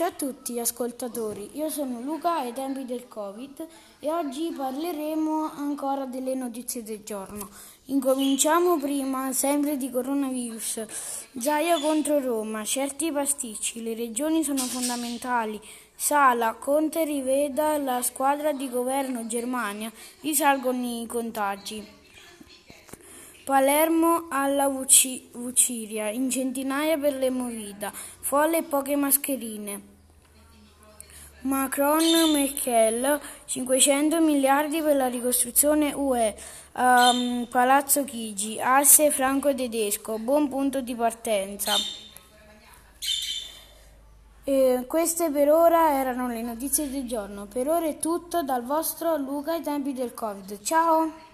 Ciao a tutti ascoltatori, io sono Luca ai tempi del Covid e oggi parleremo ancora delle notizie del giorno. Incominciamo prima sempre di coronavirus. Zaia contro Roma, certi pasticci, le regioni sono fondamentali. Sala, Conte riveda la squadra di governo Germania, risalgono i contagi. Palermo alla Vuciria, in centinaia per le movida, folle e poche mascherine. Macron Merkel, 500 miliardi per la ricostruzione UE, um, Palazzo Chigi, asse franco-tedesco, buon punto di partenza. E queste per ora erano le notizie del giorno. Per ora è tutto dal vostro Luca ai tempi del Covid. Ciao!